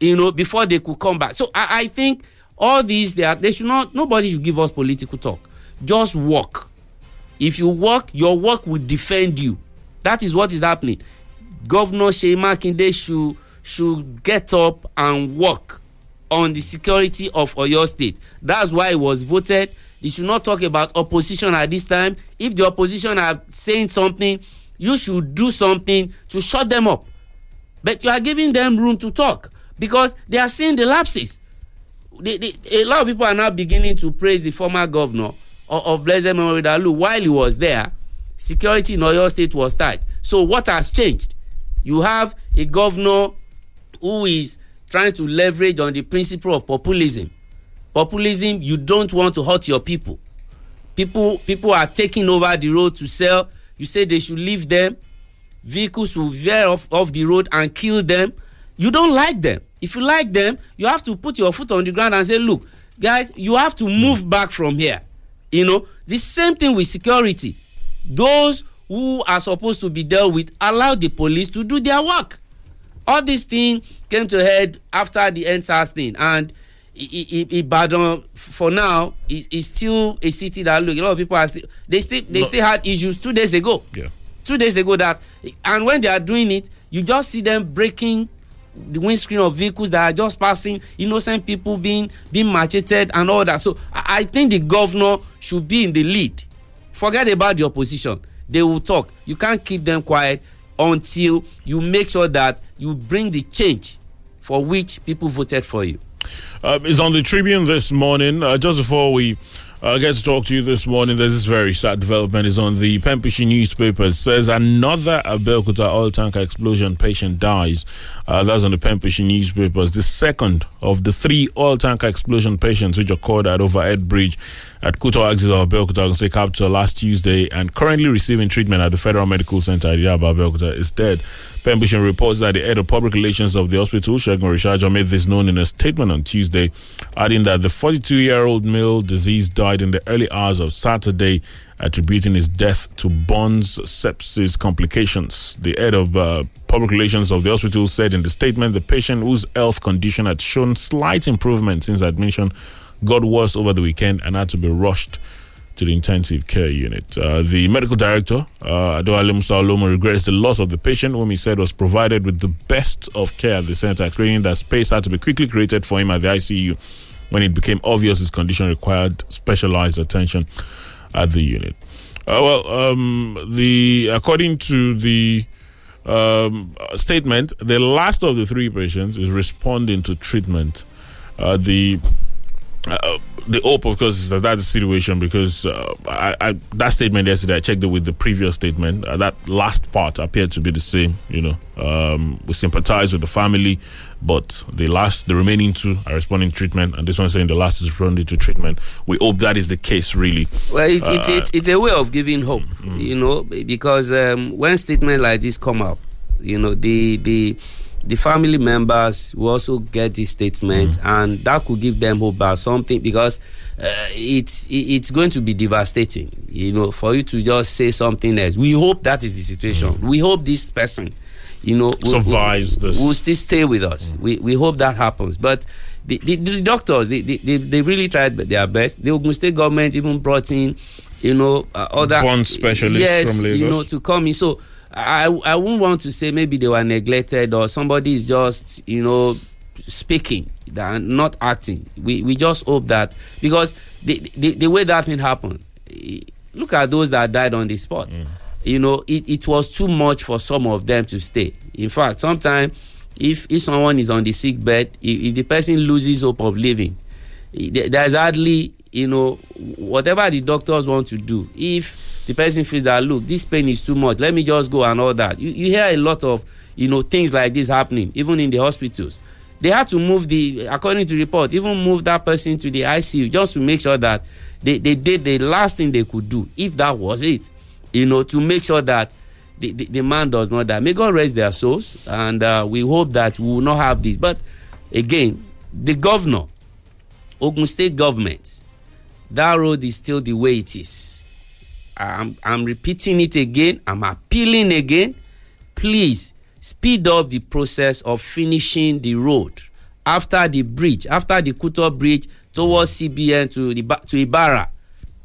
you know, before they could come back. So I, I think all these they are they should not nobody should give us political talk. Just work. If you work, your work will defend you. That is what is happening. Governor Seyi Makinde should should get up and work on the security of Oyo State. That's why it was voted. You should not talk about opposition at this time. If the opposition are saying something, you should do something to shut them up. But you are giving them room to talk because they are seeing the lapses. They, they, a lot of people are now beginning to praise the former governor of, of Blessed Memory Dalu. While he was there, security in Oyo State was tight. So what has changed? You have a governor who is trying to leverage on the principle of populism. Populism, you don't want to hurt your people. People, people are taking over the road to sell. You say they should leave them. Vehicles will veer off, off the road and kill them. You don't like them. If you like them, you have to put your foot on the ground and say, look, guys, you have to move back from here. You know, the same thing with security. Those who are supposed to be dealt with, allow the police to do their work. All this thing came to head after the EndSARS thing, and Ibadan for now is, is still a city that look a lot of people are still they still they still had issues two days ago. Yeah. Two days ago that and when they are doing it, you just see them breaking the windscreen of vehicles that are just passing, innocent people being being macheted and all that. So I, I think the governor should be in the lead. Forget about the opposition. They will talk. You can't keep them quiet until you make sure that you bring the change for which people voted for you. Uh, is on the Tribune this morning. Uh, just before we uh, get to talk to you this morning, there's this very sad development. It's on the Pempishi newspaper. It says another Abeokuta oil tanker explosion patient dies. Uh, that's on the Pempishi newspapers. The second of the three oil tanker explosion patients which occurred at Overhead Bridge at Kuto axis of State Capital last Tuesday and currently receiving treatment at the Federal Medical Center at Yaba Abeokuta is dead. Pembrokeshire reports that the head of public relations of the hospital, Shegun Rishajo, made this known in a statement on Tuesday, adding that the 42 year old male deceased died in the early hours of Saturday, attributing his death to burns sepsis complications. The head of uh, public relations of the hospital said in the statement the patient, whose health condition had shown slight improvement since admission, got worse over the weekend and had to be rushed to the intensive care unit. Uh, the medical director, uh, Adewale Musa regrets the loss of the patient, whom he said was provided with the best of care at the center, explaining that space had to be quickly created for him at the ICU when it became obvious his condition required specialized attention at the unit. Uh, well, um, the according to the um, statement, the last of the three patients is responding to treatment. Uh, the uh, the hope, of course, is that that's the situation because uh, I, I, that statement yesterday, I checked it with the previous statement. Uh, that last part appeared to be the same. You know, um, we sympathize with the family, but the last, the remaining two are responding to treatment, and this one saying the last is responding to treatment. We hope that is the case, really. Well, it, it, Uh, it, it's a way of giving hope, you know, because um, when statements like this come up, you know, the the the family members will also get this statement, and that could give them hope about something because uh, it's it's going to be devastating, you know, for you to just say something else. We hope that is the situation. We hope this person, you know, will- will- Survives this. will still stay with us. We we hope that happens, but. The, the, the doctors they, they, they, really tried their best the ogun state government even brought in you know uh, other burn specialists yes from you know to come in so i i wouldn't want to say maybe they were neglected or somebody is just you know speaking and not acting we we just hope that because the the, the way that thing happened look at those that died on the spot Mm. you know, it, it was too much for some of them to stay. In fact, sometimes if if someone is on the sick bed, if, if the person loses hope of living, there's hardly you know whatever the doctors want to do. If the person feels that look, this pain is too much, let me just go and all that. You, you hear a lot of you know things like this happening, even in the hospitals. They had to move the, according to report, even move that person to the ICU just to make sure that they, they did the last thing they could do, if that was it, you know, to make sure that the, the, the man does not die. May God rest their souls, and uh, we hope that we will not have this. But again, the governor, Ogun State government, that road is still the way it is. I'm, I'm repeating it again. I'm appealing again. Please speed up the process of finishing the road after the bridge, after the Kuto bridge towards CBN to the to Ibarra.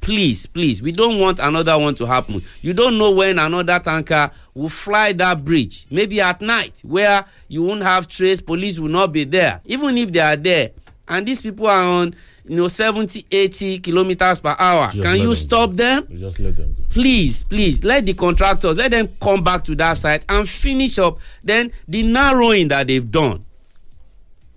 Please, please, we don't want another one to happen. You don't know when another tanker will fly that bridge. Maybe at night, where you won't have trace, police will not be there. Even if they are there, and these people are on, you know, 70, 80 kilometers per hour. Just Can you stop them? Just let them go. please please let the contractors let them come back to that site and finish up then the narrowing that they've done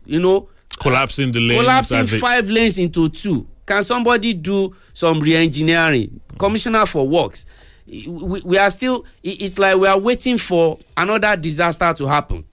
you know Collapsing the lanes. collapsing five lanes into two can somebody do some re-engineering commissioner for works we, we are still it's like we are waiting for another disaster to happen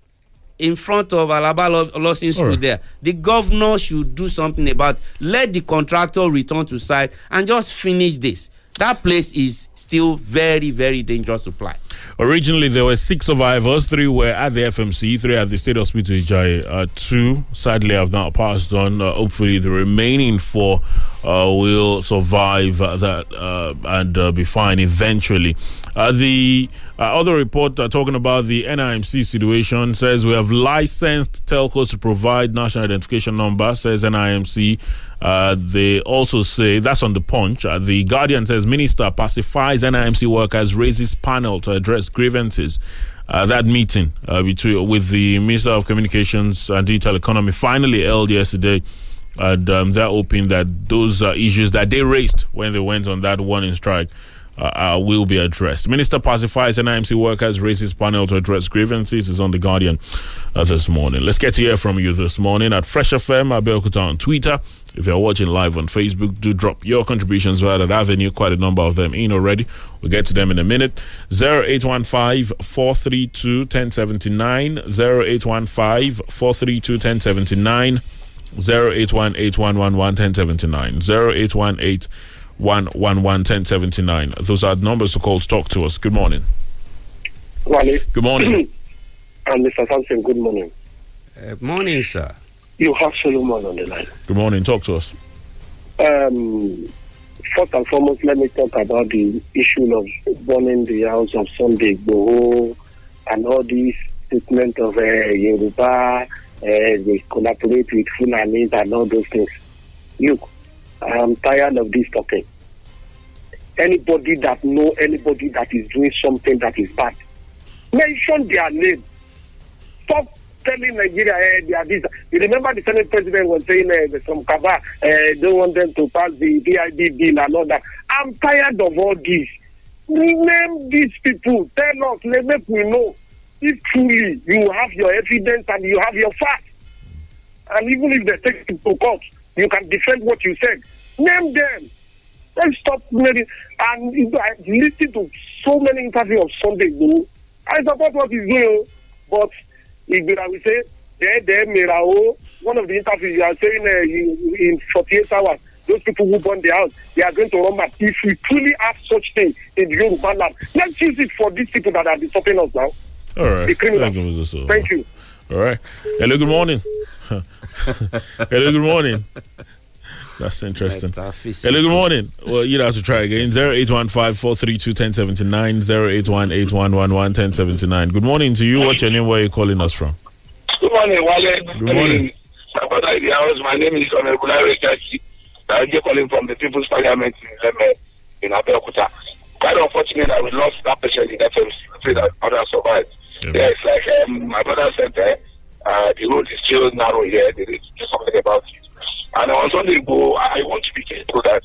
in front of alaba Lawson school Alright. there the governor should do something about let the contractor return to site and just finish this that place is still very very dangerous to fly Originally, there were six survivors. Three were at the FMC, three at the State Hospital Ijaiye. Uh, two, sadly, have not passed on. Uh, hopefully, the remaining four uh, will survive that uh, and uh, be fine eventually. Uh, the uh, other report uh, talking about the NIMC situation says we have licensed telcos to provide national identification number, says NIMC. Uh, they also say that's on the punch. Uh, the Guardian says Minister pacifies NIMC workers, raises panel to address grievances. Uh, that meeting uh, between with the Minister of Communications and Digital Economy finally held yesterday. And um, they're hoping that those uh, issues that they raised when they went on that warning strike uh, uh, will be addressed. Minister pacifies NIMC workers, raises panel to address grievances is on the Guardian uh, this morning. Let's get to hear from you this morning at Fresh FM, Abeokuta on Twitter. If you're watching live on Facebook, do drop your contributions via that avenue. Quite a number of them in already. We'll get to them in a minute. 0815 432 1079. 0815 432 1079. 0818 0818 111 Those are numbers to call to talk to us. Good morning. Wale. Good morning. [CLEARS THROAT] and Mr. Sampson, good morning. uh, morning sir You have Solomon on the line. Good morning. Talk to us. Um, first and foremost, let me talk about the issue of burning the house of Sunday Igboho and all these statement of uh, Yoruba, uh, they collaborate with Fulanis and all those things. Look, I'm tired of this talking. Anybody that know anybody that is doing something that is bad, mention their name. Stop telling Nigeria eh, they are this. You remember the Senate president was saying there's some Kaba uh, don't want them to pass the BID bill and all that. I'm tired of all this. Name these people. Tell us. Let make we know if truly you have your evidence and you have your facts. And even if they take you to court, you can defend what you said. Name them. Let's stop making and I listen to so many interviews of Sunday Igboho. I support what he's doing, but Igbira will say, there, there, Mirao, one of the interviews you are saying uh, in, in 48 hours, those people who burn their house, they are going to run back. If we truly have such thing in the Yoruba land, let's use it for these people that are disturbing us now. All right. The criminals. Thank you, Thank you. All right. Hello, good morning. [LAUGHS] Hello, good morning. That's interesting. Hello, good morning. Well, you'd have to try again. 0815 432 1079 0818 1079. Good morning to you. What's your name? Where are you calling us from? Good morning, Wale. Good morning. My brother in the house, my name is Honorable Larry I'm just calling from the People's Parliament in Leme, in Abeokuta. Quite unfortunate that we lost that patient in FMC. Pray that others survived. Yeah, it's like um, my brother said there, uh, the road is still narrow here. They need to do something about it. And on Sunday, go, I want to be careful that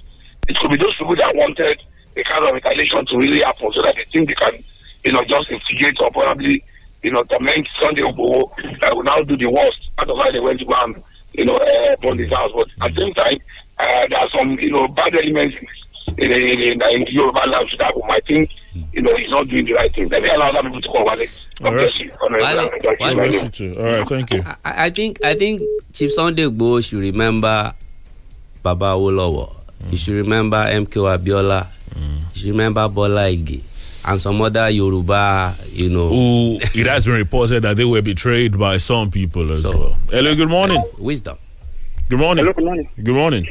it could be those people that wanted a kind of retaliation to really happen so that they think they can, you know, just instigate or probably, you know, torment Sunday Igboho that will now do the worst. Why they went to go and, you know, uh, burn his house. But at the same time, uh, there are some, you know, bad elements in, in, in, in Yoruba land that I think, you know, he's not doing the right thing. Let me allow other people to call Wale. God bless you. Honorable Wale- Thank you Wale- very Bless much. you too. All right, thank you. I, I think I think Chief Sunday Igboho should remember Baba Awolowo. You mm. should remember MKO Abiola. Mm. You should remember Bola Ige and some other Yoruba, you know. Who it has been reported that they were betrayed by some people as well. Hello, good morning. Wisdom. Good morning. Hello, good morning. Good morning.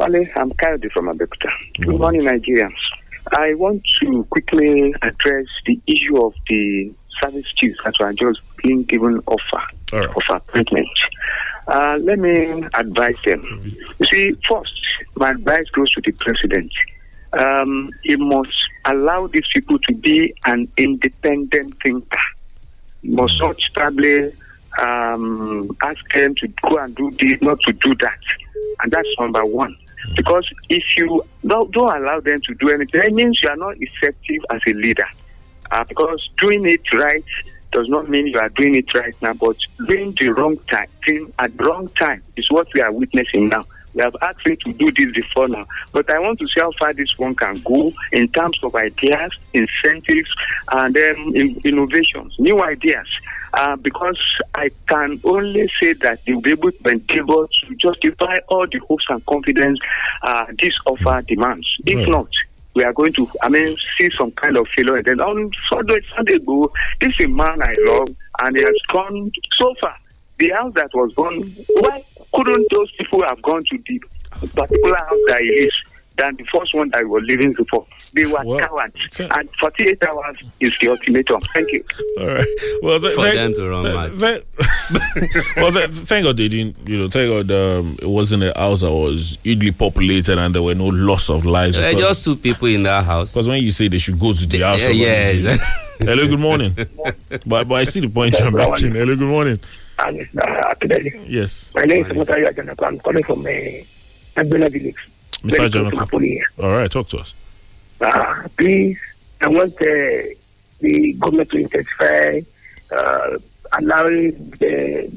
Wale, I'm Kayode from Abeokuta. Good morning, Nigerians. I want to quickly address the issue of the service chiefs that were just being given offer of appointment. Uh, let me advise them. You see, first, my advice goes to the president. Um, he must allow these people to be an independent thinker. He must not probably um, ask them to go and do this, not to do that. And that's number one. Because if you don't, don't allow them to do anything, it means you are not effective as a leader. Uh, because doing it right does not mean you are doing it right now, but doing the wrong time, thing at the wrong time is what we are witnessing now. We have asked him to do this before now, but I want to see how far this one can go in terms of ideas, incentives, and then in, innovations, new ideas. Uh, because I can only say that they will be able to endeavor to justify all the hopes and confidence uh, this offer demands. If Right. not, we are going to, I mean, see some kind of failure. And then on Sunday, Sunday ago, this is a man I love, and he has gone so far. The house that was gone, why couldn't those people have gone to the particular house that he lives than the first one that he was living before? They were cowards. And 48 hours is the ultimatum. Thank you. All right. Well, th- For thank- them to run th- mad. th- [LAUGHS] well, th- thank God they didn't. You know, thank God um, it wasn't a house that was hugely populated and there were no loss of lives. There are because- just two people in that house. Because when you say they should go to the house, yeah, of- yes. [LAUGHS] Hello, good morning. but but I see the point you're making. Hello, good morning. And it's uh, academic. Yes, My name is Mutayo Ajanako. I'm calling from uh, Agbena Village. Mr. Very close to Jonathan. Napoli here. All right, talk to us. Uh, please, I want uh, the government to intensify uh, allowing the,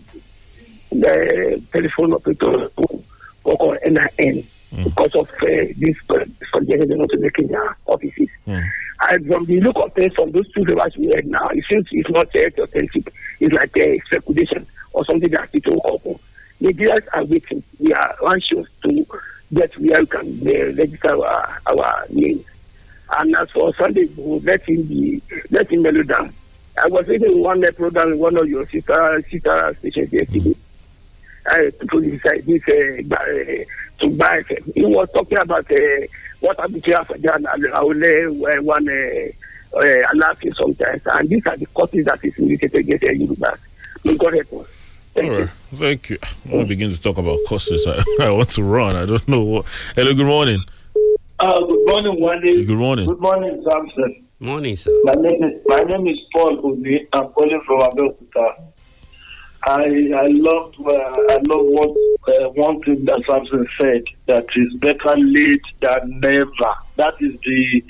the telephone operator to work on NIN because of uh, this congestion not making their offices. And from the look of things from those two figures we had now, it seems it's not uh, authentic. It's like a speculation or something that people couple. Nigerians are waiting. We are anxious to get where we can uh, register our, our names. And as for Sunday, let him be, let him mellow down. I was reading one uh, program in one of your sister sister stations yesterday. I to decide this uh, buy, uh, to buy. FM. He was talking about uh, what happened to Afajan Aule uh, one uh, uh, Alafi sometimes, and these are the causes that is indicated against uh, Yoruba. May God help us. All right, thank you. Want to begin to talk about courses. I, [LAUGHS] I want to run. I don't know what. Hello, good morning. Uh, good morning, Wendy. Good morning. Good morning, Samson. Morning, sir. My name is my name is Paul Obi. I'm calling from Abeokuta. I I loved uh, I love what uh, one thing that Samson said that is better late than never. That is the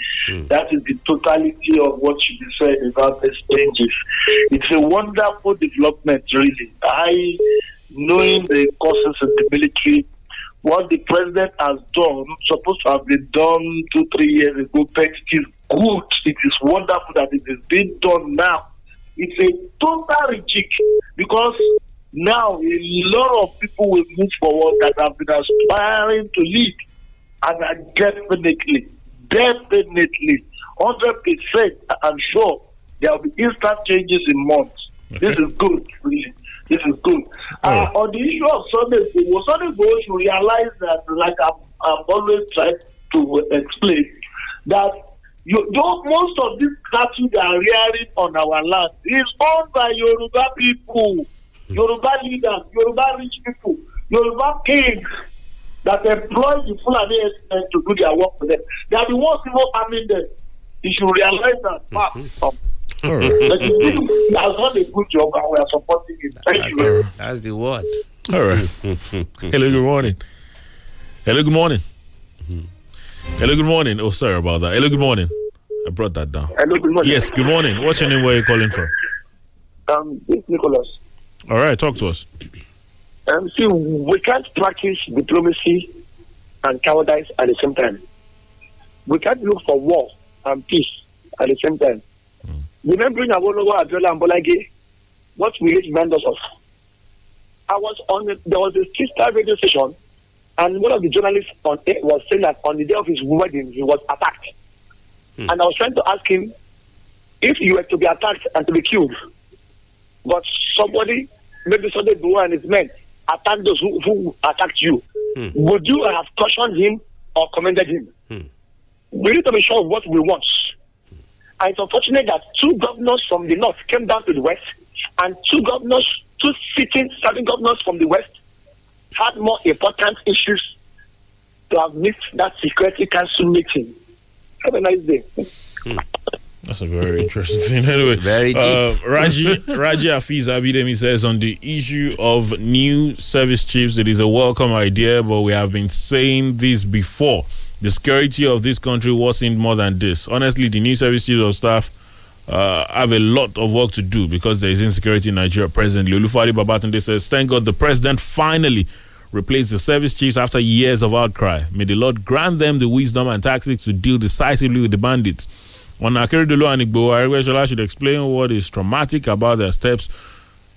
that is the totality of what should be said about these changes. It's a wonderful development, really. I knowing the courses in the military what the president has done supposed to have been done two, three years ago, but it is good. It is wonderful that it is being done now. It's a total rejig because now a lot of people will move forward that have been aspiring to lead and are definitely, definitely, hundred percent, I'm sure there will be instant changes in months. This is good, really. This is good. Uh, on the issue of Sunday, Igboho, Sunday Igboho should realize that, like I'm, I'm always trying to explain, that you, don't, most of these cattle that are rearing on our land is owned by Yoruba people, Yoruba leaders, Yoruba rich people, Yoruba kings that employ the Fulani to do their work for them. They are the ones even arming them. You should realize that. fact. All right. But he he has done a good job and we are supporting him. Thank That's you the, much. that's the word. All right. Hello, good morning. Hello, good morning. Hello, good morning. Oh, sorry about that. Hello, good morning. I brought that down. Hello, good morning. Yes, good morning. What's your name? Where are you calling from? Um, it's Nicholas. All right, talk to us. Um, see, we can't practice diplomacy and cowardice at the same time. We can't look for war and peace at the same time. Remembering Awolowo, Abiola, and Bola Ige, what we remind us of. I was on, the, there was a sister radio station, and one of the journalists on air was saying that on the day of his wedding, he was attacked. Hmm. And I was trying to ask him if you were to be attacked and to be killed, but somebody, maybe Sunday Buwa and his men, attacked those who, who attacked you, hmm. would you have cautioned him or commended him? Hmm. We need to be sure of what we want. And it's unfortunate that two governors from the north came down to the west, and two governors, two sitting serving governors from the west, had more important issues to have missed that security council meeting. Have a nice day. That's a very interesting thing. Anyway, very uh, Raji Raji Afiz Abidemi says on the issue of new service chiefs, it is a welcome idea, but we have been saying this before. The security of this country wasn't more than this. Honestly, the new service chiefs of staff uh, have a lot of work to do because there is insecurity in Nigeria presently. Olufari Babatunde says, "Thank God the president finally." Replaced the service chiefs after years of outcry. May the Lord grant them the wisdom and tactics to deal decisively with the bandits. On Akeredolu and Igbo, Aregbesola should explain what is traumatic about their steps.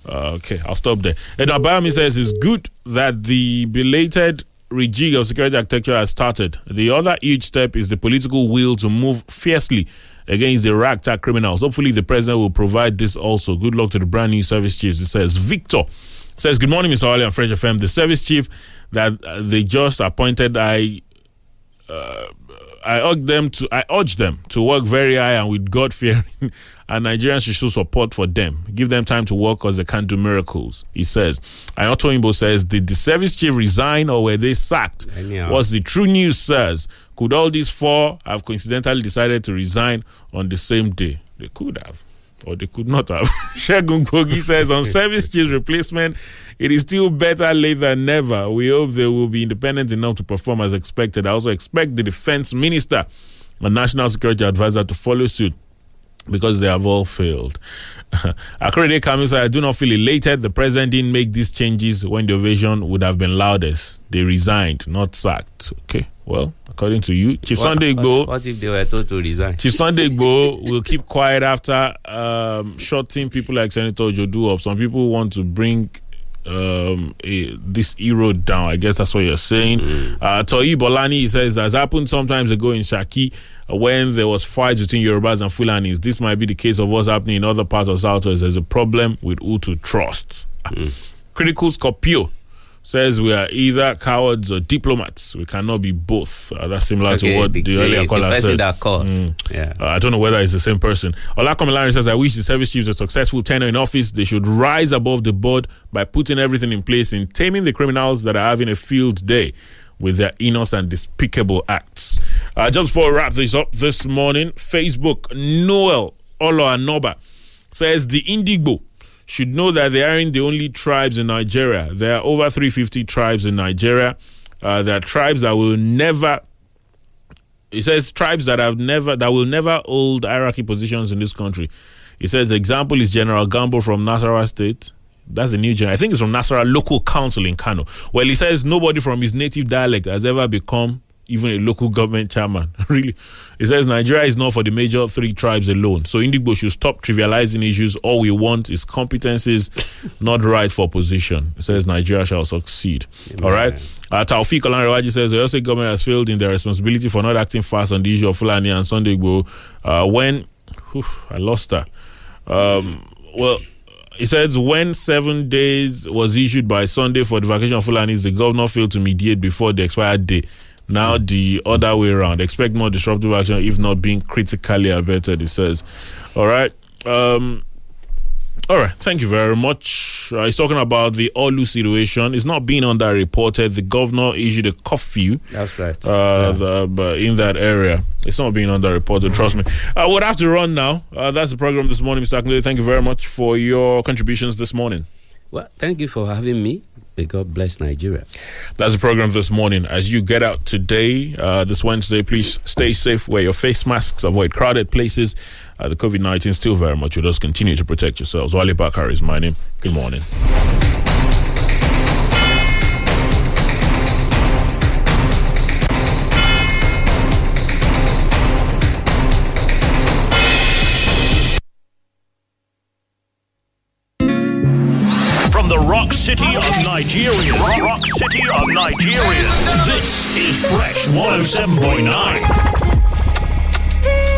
Uh, okay, I'll stop there. Ed Abayami says it's good that the belated rejig of security architecture has started. The other huge step is the political will to move fiercely against the ragtag criminals. Hopefully, the president will provide this also. Good luck to the brand new service chiefs. It says Victor says, Good morning, Mr. Ali and Fresh FM. The service chief that uh, they just appointed, I. Uh, I urge them to I urge them to work very high and with God fearing, [LAUGHS] and Nigerians should show support for them. Give them time to work because they can't do miracles. He says. And Otto Imbo says, Did the service chief resign or were they sacked? Anyhow. What's the true news says? Could all these four have coincidentally decided to resign on the same day? They could have. Or they could not have. [LAUGHS] Shegun Kogi says on service [LAUGHS] chief replacement, it is still better late than never. We hope they will be independent enough to perform as expected. I also expect the defense minister and national security advisor to follow suit because they have all failed. Akrede Kami said, I do not feel elated. The president didn't make these changes when the ovation would have been loudest. They resigned, not sacked. Okay, well, according to you, Chief What- Sunday what- Igbo. What if they were told to resign? Chief [LAUGHS] Sunday Igbo will keep quiet after um, shorting people like Senator Jodu up. Some people want to bring um, this hero down. I guess that's what you're saying. Uh, Toyi Bolani says has happened sometimes ago in Shaki when there was fights between Yorubas and Fulanis. This might be the case of what's happening in other parts of Southwest. There's a problem with who to trust. Critical Scorpio says we are either cowards or diplomats. We cannot be both. Uh, that's similar Okay, to what the, the- earlier the caller person said. that called. Mm. Yeah. Uh, I don't know whether it's the same person. Olakomilari says, I wish the service chiefs a successful tenure in office. They should rise above the board by putting everything in place in taming the criminals that are having a field day with their heinous and despicable acts. Uh, just before we wrap this up this morning, Facebook, Noel Olo Anoba says the Ndigbo should know that they aren't the only tribes in Nigeria. There are over 350 tribes in Nigeria. Uh, there are tribes that will never it says tribes that have never that will never hold hierarchy positions in this country. It says example is General Gambo from Nasarawa State. That's a new general. I think it's from Nasarawa Local Council in Kano. Well, he says nobody from his native dialect has ever become even a local government chairman. [LAUGHS] really, it says Nigeria is not for the major three tribes alone. So Ndigbo should stop trivializing issues. All we want is competencies, [LAUGHS] not right for position. It says Nigeria shall succeed. All right. Uh, Taufik Olanrewaju says the State government has failed in their responsibility for not acting fast on the issue of Fulani and Sunday Igbo. Uh, when whew, I lost that. Um, well, he says when seven days was issued by Sunday for the vacation of Fulanis, the governor failed to mediate before the expired day. Now the other way around. Expect more disruptive action if not being critically abated, he says. All right. Um, all right, thank you very much. Uh, he's talking about the Olu situation. It's not being underreported. The governor issued a curfew. That's right. Uh, the, but in that area, it's not being underreported. Trust me. I would have to run now. Uh, that's the program this morning, Mr. Akinle. Thank you very much for your contributions this morning. Well, thank you for having me. May God bless Nigeria. That's the program this morning. As you get out today, uh, this Wednesday, please stay safe, wear your face masks, avoid crowded places. Uh, the COVID 19 still very much with us. Continue to protect yourselves. Wale Bakar is my name. Good morning. City of Nigeria. Rock City of Nigeria. This is Fresh 107.9.